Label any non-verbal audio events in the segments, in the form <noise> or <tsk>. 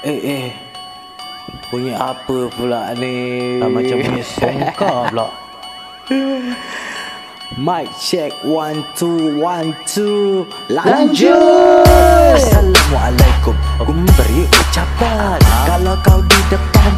Eh eh. Bunyi apa pula ni? Ah, macam punya songkar <laughs> pula. Mic check one two one two. Lanjut! Assalamualaikum. Aku memberi ucapan Kalau kau di depan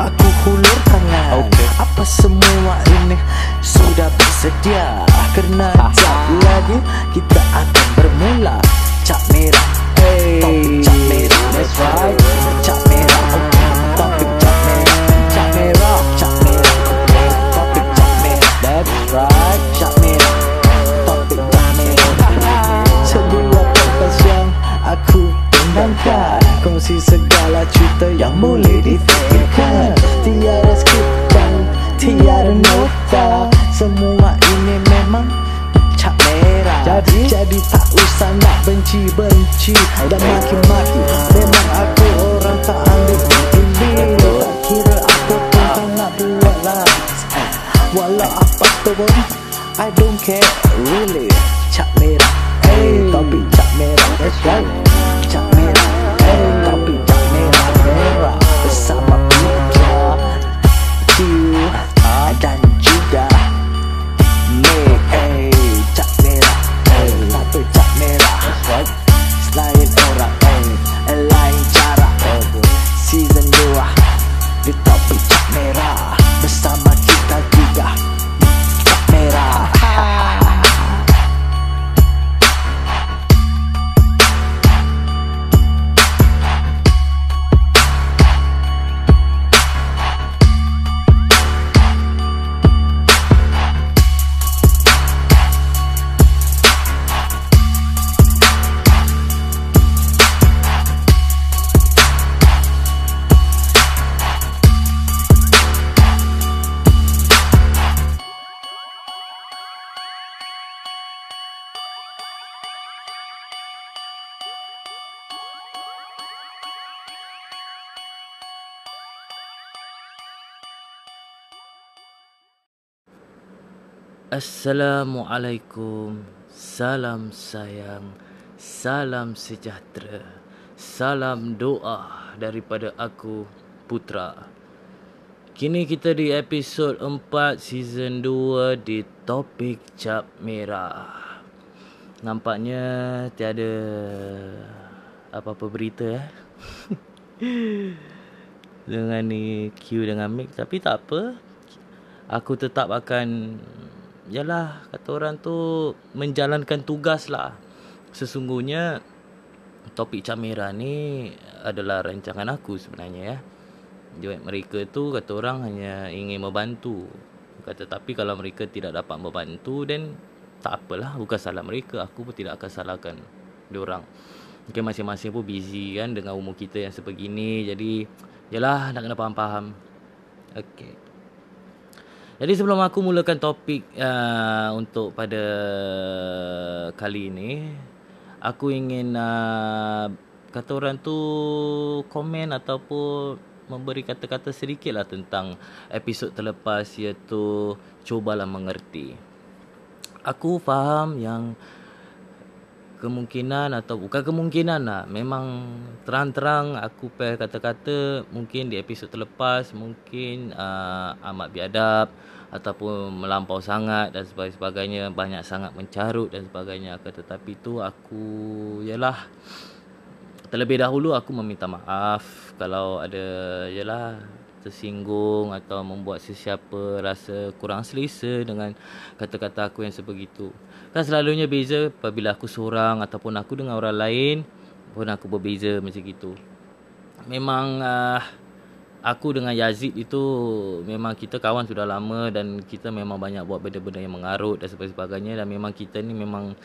Aku hulur tangan. Okey. Apa semua ini Sudah bersedia? Kerana jap lagi Kita akan bermula. Cap merah. Hey. Topik cap merah That's right. Cap merah okay. Topik cap merah Cap merah Cap merah okay. Topik cap merah That's right. Cap merah Topik cap merah Sebuah podcast yang Aku dendangkan Kongsi segala cerita yang boleh difikirkan. Tiada skrip dan tiada nota. Semua ini memang cap merah. Jadi, jadi tak usah nak benci-benci. Dan maki-maki Assalamualaikum. Salam sayang. Salam sejahtera. Salam doa daripada aku Putra. Kini kita di episod 4 season 2 di topik cap merah. Nampaknya tiada apa-apa berita eh. <laughs> dengan ni Q dengan Mick tapi tak apa. Aku tetap akan Yalah kata orang tu Menjalankan tugas lah. Sesungguhnya Topik Camera ni Adalah rancangan aku sebenarnya ya. Jadi mereka tu kata orang hanya ingin membantu. Kata tapi kalau mereka tidak dapat membantu Then tak apalah bukan salah mereka. Aku pun tidak akan salahkan diorang. Mungkin masing-masing pun busy kan Dengan umur kita yang sebegini. Jadi Yalah nak kena faham-faham. Okay jadi sebelum aku mulakan topik uh, untuk pada kali ini, aku ingin uh, kata orang tu komen ataupun memberi kata-kata sedikit lah tentang episod terlepas iaitu cubalah mengerti. Aku faham yang kemungkinan atau bukan kemungkinan lah memang terang-terang aku pair kata-kata mungkin di episod terlepas mungkin uh, amat biadab ataupun melampau sangat dan sebagainya banyak sangat mencarut dan sebagainya tetapi tu aku yalah terlebih dahulu aku meminta maaf kalau ada yalah tersinggung atau membuat sesiapa rasa kurang selesa dengan kata-kata aku yang sebegitu. Kan selalunya beza apabila aku seorang ataupun aku dengan orang lain pun aku berbeza macam gitu. Memang uh, aku dengan Yazid itu memang kita kawan sudah lama dan kita memang banyak buat benda-benda yang mengarut dan sebagainya dan memang kita ni memang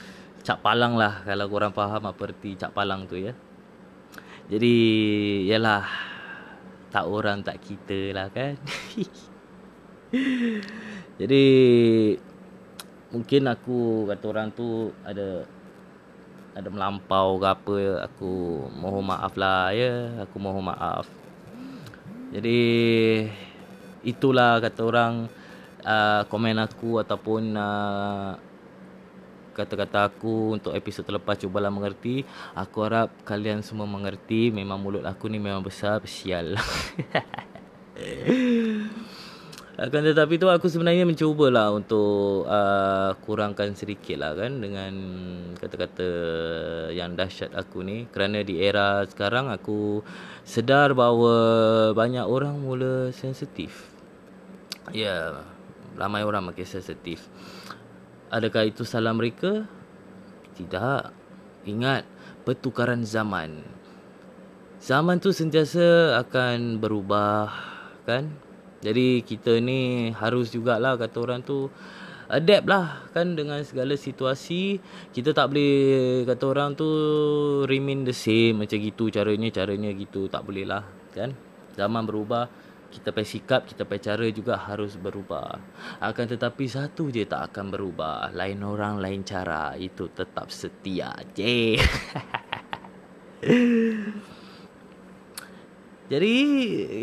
cap palang lah kalau korang faham apa erti cap palang tu ya. Jadi yalah tak orang tak kita lah kan. <laughs> Jadi mungkin aku kata orang tu ada ada melampau ke apa aku mohon maaf lah ya aku mohon maaf jadi itulah kata orang uh, komen aku ataupun uh, kata-kata aku untuk episod terlepas cubalah mengerti. Aku harap kalian semua mengerti. Memang mulut aku ni memang besar, sial. <laughs> Akan tetapi tu aku sebenarnya mencubalah untuk uh, kurangkan sedikit lah kan dengan kata-kata yang dahsyat aku ni kerana di era sekarang aku sedar bahawa banyak orang mula sensitif. Ya, yeah, ramai orang makin sensitif. Adakah itu salah mereka? Tidak. Ingat pertukaran zaman. Zaman tu sentiasa akan berubah kan? Jadi kita ni harus jugalah kata orang tu adapt lah kan dengan segala situasi. Kita tak boleh kata orang tu remain the same macam gitu caranya caranya gitu tak boleh lah kan. Zaman berubah kita pay sikap, kita pay cara juga harus berubah. Akan tetapi satu je tak akan berubah. Lain orang, lain cara. Itu tetap setia je. <laughs> Jadi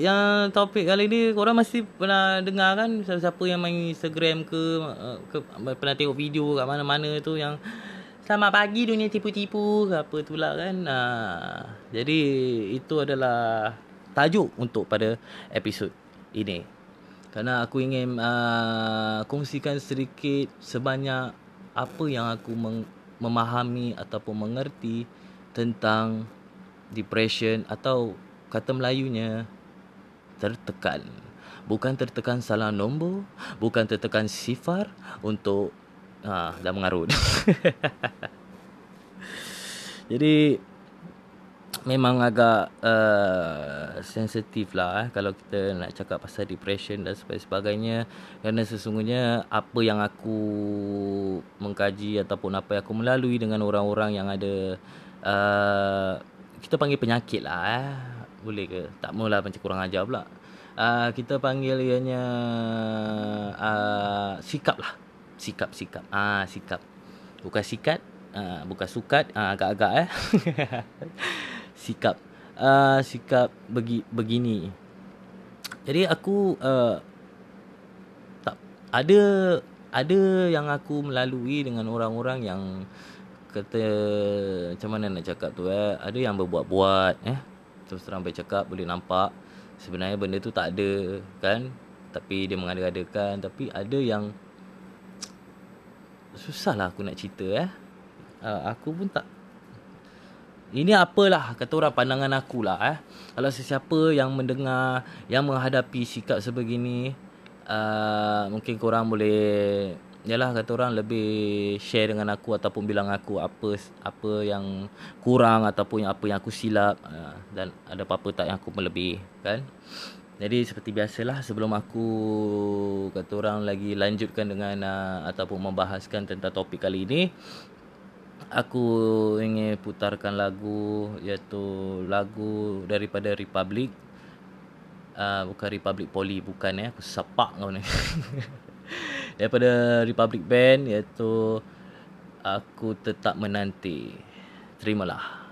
yang topik kali ni korang mesti pernah dengar kan siapa yang main Instagram ke, uh, ke pernah tengok video kat mana-mana tu yang Selamat pagi dunia tipu-tipu ke apa tu lah kan. Uh, jadi itu adalah tajuk untuk pada episod ini. Kerana aku ingin uh, kongsikan sedikit sebanyak apa yang aku meng- memahami ataupun mengerti tentang depression atau kata Melayunya tertekan. Bukan tertekan salah nombor, bukan tertekan sifar untuk ha dah mengarut. <laughs> Jadi memang agak uh, sensitif lah eh, kalau kita nak cakap pasal depression dan sebagainya kerana sesungguhnya apa yang aku mengkaji ataupun apa yang aku melalui dengan orang-orang yang ada uh, kita panggil penyakit lah eh boleh ke? Tak maulah macam kurang ajar pula. Uh, kita panggil ianya uh, sikap lah. Sikap, sikap. Ah, uh, sikap. Bukan sikat. Uh, bukan sukat. Uh, agak-agak eh. <laughs> sikap. Uh, sikap begi, begini. Jadi aku uh, tak ada ada yang aku melalui dengan orang-orang yang kata macam mana nak cakap tu eh ada yang berbuat-buat eh terus terang baik cakap boleh nampak. Sebenarnya benda tu tak ada kan? Tapi dia mengada-adakan. Tapi ada yang susahlah aku nak cerita eh. Uh, aku pun tak ini apalah kata orang pandangan aku lah eh. Kalau sesiapa yang mendengar yang menghadapi sikap sebegini uh, mungkin korang boleh Yalah kata orang lebih share dengan aku ataupun bilang aku apa apa yang kurang ataupun apa yang aku silap uh, dan ada apa-apa tak yang aku melebih kan. Jadi seperti biasalah sebelum aku kata orang lagi lanjutkan dengan uh, ataupun membahaskan tentang topik kali ini aku ingin putarkan lagu iaitu lagu daripada Republic uh, bukan Republic Poly bukan ya aku sepak kau ni <laughs> daripada Republic Band iaitu Aku Tetap Menanti. Terimalah.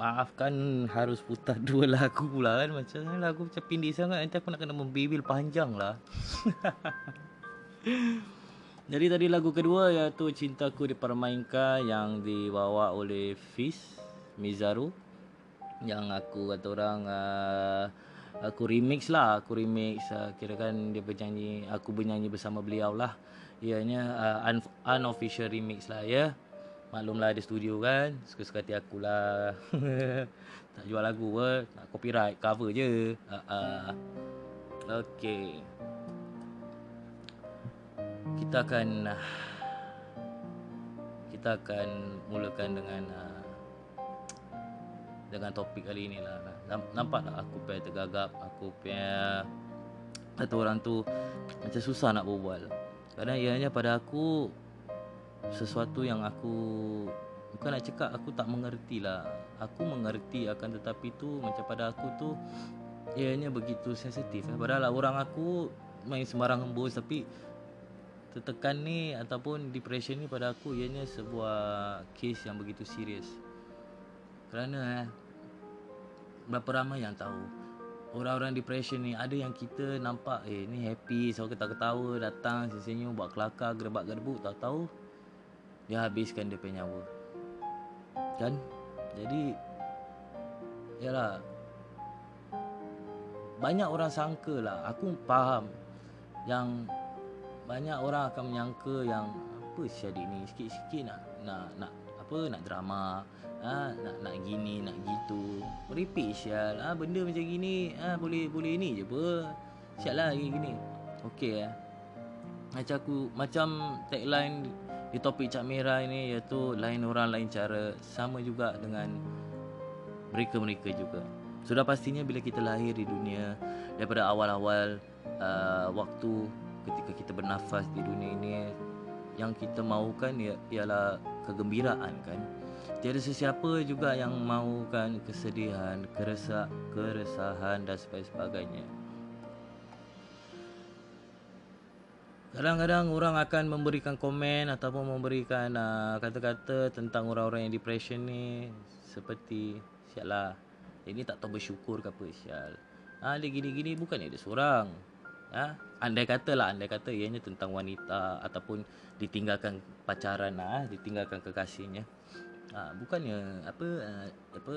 Maafkan harus putar <laughs> dua lagu pula kan. Macam lagu macam pindih sangat. Nanti aku nak kena membibil panjang lah. <laughs> Jadi tadi lagu kedua iaitu Cintaku Dipermainkan yang dibawa oleh Fiz Mizaru. Yang aku kata orang uh, aku remix lah. Aku remix uh, kira kan dia bernyanyi aku bernyanyi bersama beliau lah. Ianya uh, un- unofficial remix lah ya maklumlah di studio kan suka-suka hati aku lah. <laughs> Tak jual lagu ke nak copyright cover je. Uh, uh. Okay kita akan kita akan mulakan dengan uh, dengan topik kali ni lah. Nam- Nampak tak aku punya tergagap Aku punya Kata orang tu Macam susah nak berbual. Kadang ianya pada aku Sesuatu yang aku Bukan nak cakap aku tak mengerti lah. Aku mengerti akan tetapi tu Macam pada aku tu Ianya begitu sensitif eh. Padahal orang aku Main sembarang hembus Tapi Tertekan ni Ataupun depression ni pada aku Ianya sebuah Case yang begitu serius. Kerana eh Berapa ramai yang tahu? Orang-orang depression ni Ada yang kita nampak Eh ni happy Selalu ketawa-ketawa Datang sesenyum Buat kelakar Gerbak-gerbuk Tak tahu Dia habiskan dia punya nyawa. Kan? Jadi Yalah. Banyak orang sangka lah Aku faham Yang Banyak orang akan menyangka Yang Apa si adik ni? Sikit-sikit nak Nak Nak apa nak drama ha, nak nak gini nak gitu. Meripik sial. Ha, benda macam gini ha, boleh boleh ni je apa. Sial lah gini gini okey eh. Macam aku macam tagline di topik Cak Merah ini iaitu lain orang lain cara. Sama juga dengan mereka-mereka juga. Sudah pastinya bila kita lahir di dunia daripada awal-awal uh, waktu ketika kita bernafas di dunia ini yang kita mahukan ialah kegembiraan kan? Tiada sesiapa juga yang mahukan kesedihan keresak keresahan dan sebagainya Kadang-kadang orang akan memberikan komen ataupun memberikan uh, kata-kata tentang orang-orang yang depression ni seperti sialah ini tak tahu bersyukur ke apa sial. Ha, dia gini-gini bukan dia seorang. Ha? Andai kata lah Andai kata ianya tentang wanita Ataupun ditinggalkan pacaran lah Ditinggalkan kekasihnya ha, Bukannya Apa uh, Apa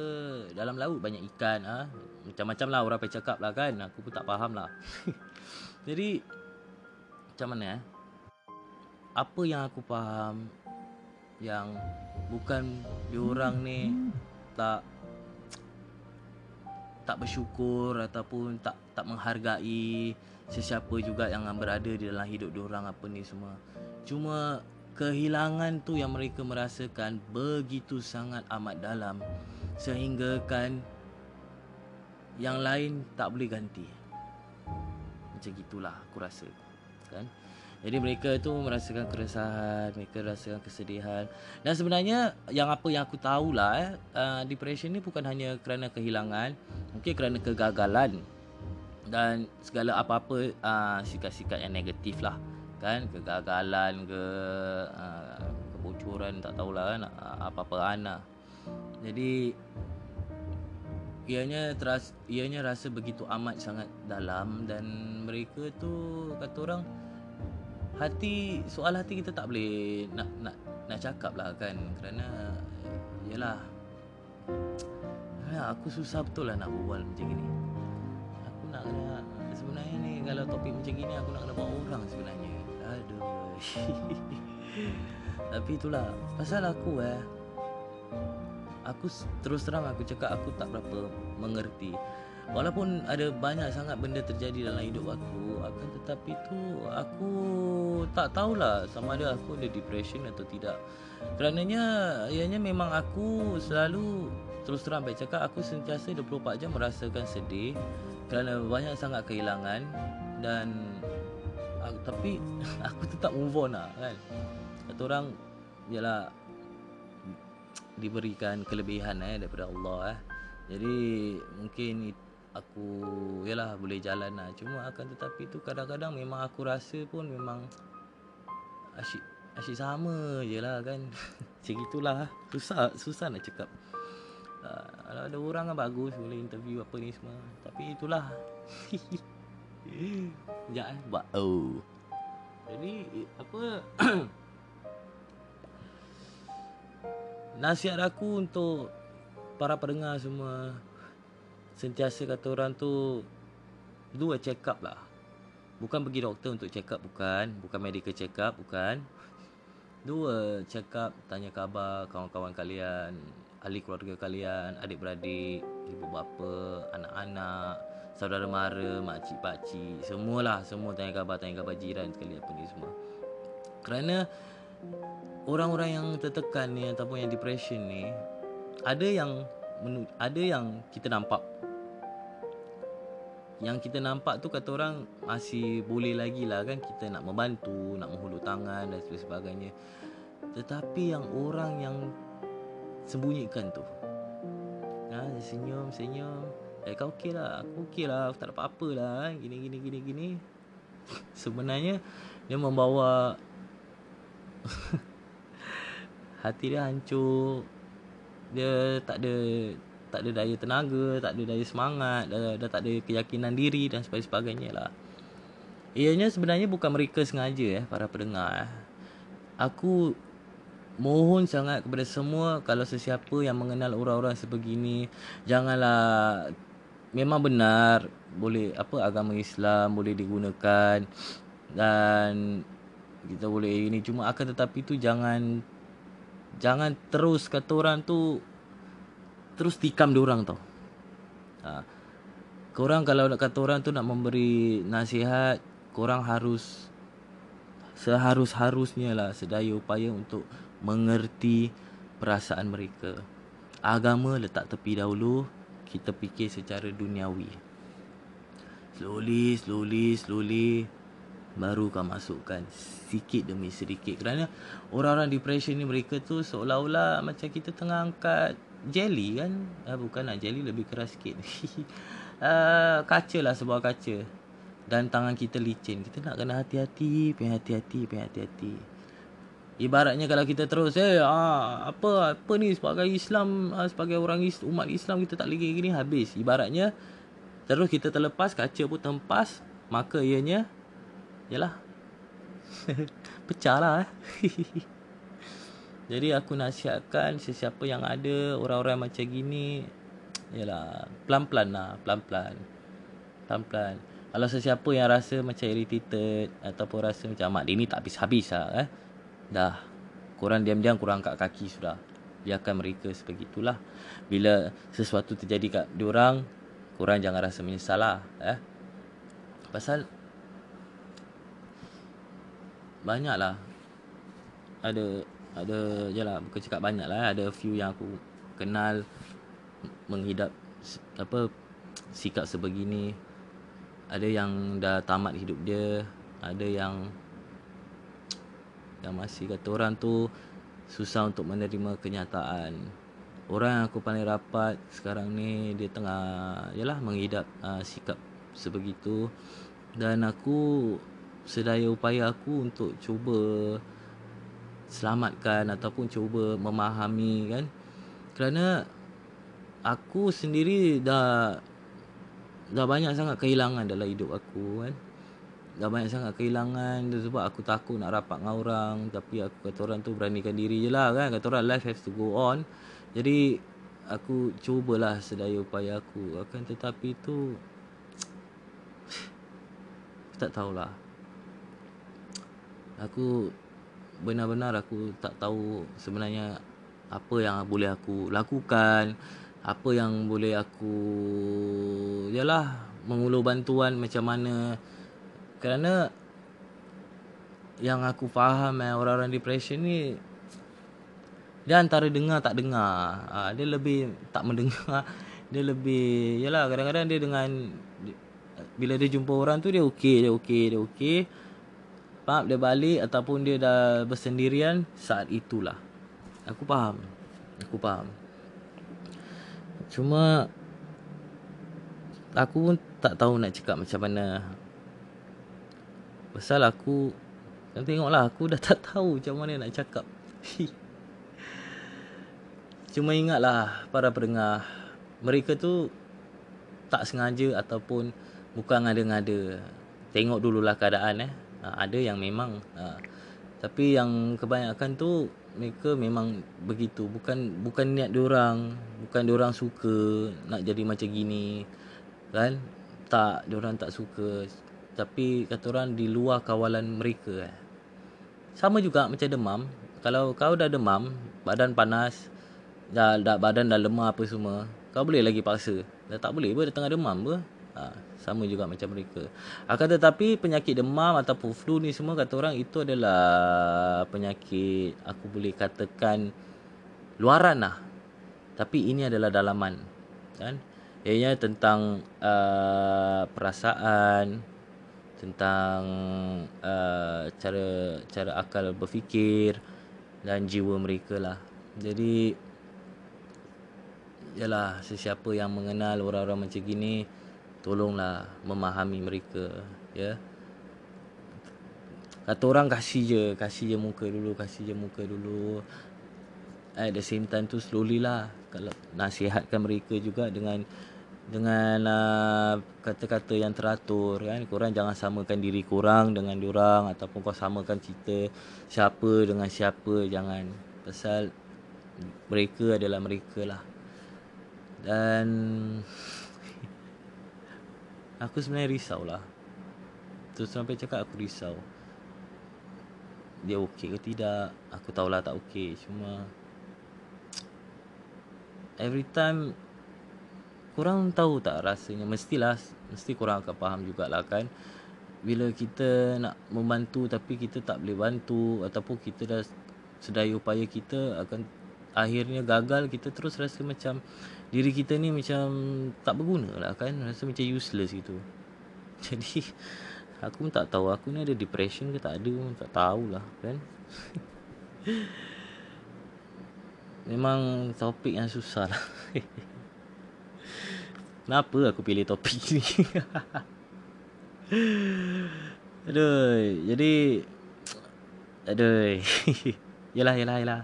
Dalam laut banyak ikan ha? Macam-macam lah orang pergi cakap lah kan Aku pun tak faham lah <laughs> Jadi Macam mana eh Apa yang aku faham Yang Bukan Diorang ni Tak tak bersyukur ataupun tak tak menghargai sesiapa juga yang berada di dalam hidup diorang apa ni semua. Cuma kehilangan tu yang mereka merasakan begitu sangat amat dalam sehingga kan yang lain tak boleh ganti. Macam gitulah aku rasa. Kan? Jadi mereka tu merasakan keresahan, mereka rasakan kesedihan. Dan sebenarnya yang apa yang aku tahulah eh, uh, depression ni bukan hanya kerana kehilangan, mungkin kerana kegagalan dan segala apa-apa uh, sikap-sikap yang negatif lah kan kegagalan ke uh, kebocoran tak tahulah kan uh, apa-apa anak. Jadi ianya teras ianya rasa begitu amat sangat dalam dan mereka tu kata orang hati soal hati kita tak boleh nak nak nak cakap lah kan. Kerana yalah ya, aku susah betul lah nak berbual macam gini. Aku nak kena sebenarnya ni kalau topik macam gini aku nak kena bawa orang sebenarnya. Aduh. <laughs> Tapi itulah pasal aku eh aku terus terang aku cakap aku tak berapa mengerti. Walaupun ada banyak sangat benda terjadi dalam hidup aku Akan tetapi tu aku tak tahulah sama ada aku ada depression atau tidak. Kerananya ianya memang aku selalu terus terang baik cakap Aku sentiasa 24 jam merasakan sedih Kerana banyak sangat kehilangan Dan aku, Tapi <laughs> aku tetap move on lah kan? Kata orang Yalah Diberikan kelebihan eh daripada Allah eh jadi mungkin aku yalah boleh jalan lah cuma akan tetapi tu kadang-kadang memang aku rasa pun memang asyik asyik sama je lah kan <laughs> macam itulah susah susah nak cakap uh, Kalau ada orang kan bagus boleh interview apa ni semua. Tapi itulah. <laughs> Sekejap eh. Buat oh. Jadi apa Nasihat aku untuk para pendengar semua sentiasa kata orang tu do a check up lah. Bukan pergi doktor untuk check up bukan, bukan medical check up bukan. Do a check up, tanya khabar kawan-kawan kalian, ahli keluarga kalian, adik-beradik, ibu bapa, anak-anak, saudara mara, makcik pakcik, semualah, semua tanya khabar, tanya khabar jiran sekali apa ni semua. Kerana orang-orang yang tertekan ni ataupun yang depression ni ada yang ada yang kita nampak yang kita nampak tu kata orang masih boleh lagi lah kan kita nak membantu, nak menghulur tangan dan sebagainya. Tetapi yang orang yang sembunyikan tu. Ha, senyum, senyum. Eh kau okey lah, aku okey lah, aku tak ada apa-apa lah. kan. Gini, gini, gini, gini. <laughs> Sebenarnya dia membawa <laughs> hati dia hancur. Dia tak ada tak ada daya tenaga tak ada daya semangat dah, dah tak ada keyakinan diri dan sebagainya lah. Ianya sebenarnya bukan mereka sengaja eh para pendengar eh. aku mohon sangat kepada semua kalau sesiapa yang mengenal orang-orang sebegini janganlah memang benar boleh apa agama Islam boleh digunakan dan kita boleh ini. Cuma akan tetapi tu jangan jangan terus kata orang tu terus tikam dia orang tau. Ha. Korang kalau nak kata orang tu nak memberi nasihat, korang harus seharus-harusnya lah sedaya upaya untuk mengerti perasaan mereka. Agama letak tepi dahulu, kita fikir secara duniawi. Slowly, slowly, slowly baru kau masukkan sikit demi sedikit. Kerana orang-orang depression ni mereka tu seolah-olah macam kita tengah angkat jelly kan? Uh, bukan nak jelly lebih keras sikit. Uh, <laughs> kaca lah sebuah kaca. Dan tangan kita licin. Kita nak kena hati-hati pengen hati-hati pengen hati-hati. Ibaratnya kalau kita terus eh ah, apa apa ni sebagai Islam ah, sebagai orang Islam, umat Islam kita tak lagi gini habis. Ibaratnya terus kita terlepas kaca pun tempas maka ianya Yalah <laughs> Pecah lah eh. <laughs> Jadi aku nasihatkan Sesiapa yang ada Orang-orang macam gini Yalah Pelan-pelan lah Pelan-pelan Pelan-pelan Kalau sesiapa yang rasa Macam irritated Ataupun rasa macam Mak dia ni tak habis-habis lah eh. Dah Korang diam-diam Korang angkat kaki sudah Biarkan mereka sebegitulah Bila sesuatu terjadi kat diorang Korang jangan rasa menyesal lah eh. Pasal banyak lah ada ada je lah. Bukan cakap banyak lah ada few yang aku kenal menghidap apa sikap sebegini. Ada yang dah tamat hidup dia. Ada yang yang masih kata orang tu susah untuk menerima kenyataan. Orang yang aku paling rapat sekarang ni dia tengah yalah menghidap uh, sikap sebegitu. Dan aku sedaya upaya aku untuk cuba selamatkan ataupun cuba memahami kan? Kerana aku sendiri dah dah banyak sangat kehilangan dalam hidup aku kan? Dah banyak sangat kehilangan sebab aku takut nak rapat dengan orang. Tapi aku kata orang tu beranikan diri je lah kan? Kata orang life has to go on. Jadi aku cubalah sedaya upaya aku akan tetapi tu <tsk> tak tahulah aku benar-benar aku tak tahu sebenarnya apa yang boleh aku lakukan apa yang boleh aku yalah mengulur bantuan macam mana. Kerana yang aku faham eh, orang-orang depression ni dia antara dengar tak dengar. Ha, dia lebih tak mendengar <laughs> dia lebih yalah kadang-kadang dia dengan bila dia jumpa orang tu dia okey dia okey dia okey Faham dia balik ataupun dia dah bersendirian saat itulah. Aku faham. Aku faham. Cuma aku pun tak tahu nak cakap macam mana. Pasal aku kan tengoklah aku dah tak tahu macam mana nak cakap. <laughs> Cuma ingatlah para pendengar mereka tu tak sengaja ataupun bukan ngada-ngada. Tengok dululah keadaan eh. Ha, ada yang memang ha, tapi yang kebanyakan tu mereka memang begitu. Bukan bukan niat diorang bukan diorang suka nak jadi macam gini kan? Tak diorang tak suka. Tapi kata orang di luar kawalan mereka eh. sama juga macam demam. Kalau kau dah demam badan panas dah, dah badan dah lemah apa semua kau boleh lagi paksa. Dah tak boleh ber tengah demam ber ha, sama juga macam mereka. Akan tetapi penyakit demam ataupun flu ni semua kata orang itu adalah penyakit aku boleh katakan luaran lah. Tapi ini adalah dalaman kan? Ianya tentang uh, perasaan tentang uh, cara cara akal berfikir dan jiwa mereka lah. Jadi Yalah sesiapa yang mengenal orang-orang macam gini Tolonglah memahami mereka Ya. Kata orang kasih je Kasih je muka dulu Kasih je muka dulu. At the same time tu slowly lah Kalau nasihatkan mereka juga dengan dengan uh, kata-kata yang teratur kan. Korang jangan samakan diri korang dengan diorang ataupun kau samakan cerita siapa dengan siapa jangan. Pasal mereka adalah mereka lah. Dan aku sebenarnya risau lah. Terus sampai cakap aku risau. Dia okey ke tidak? Aku tahulah tak okey. Cuma every time kurang tahu tak rasanya mestilah mesti kurang akan faham jugalah kan bila kita nak membantu tapi kita tak boleh bantu ataupun kita dah sedaya upaya kita akan akhirnya gagal kita terus rasa macam diri kita ni macam tak berguna lah kan. Rasa macam useless gitu. <laughs> Jadi aku pun tak tahu. Aku ni ada depression ke tak ada pun tak tahulah kan. <laughs> Memang topik yang susah lah. <laughs> Kenapa aku pilih topik ni? Aduh jadi aduh. Yalah yalah yalah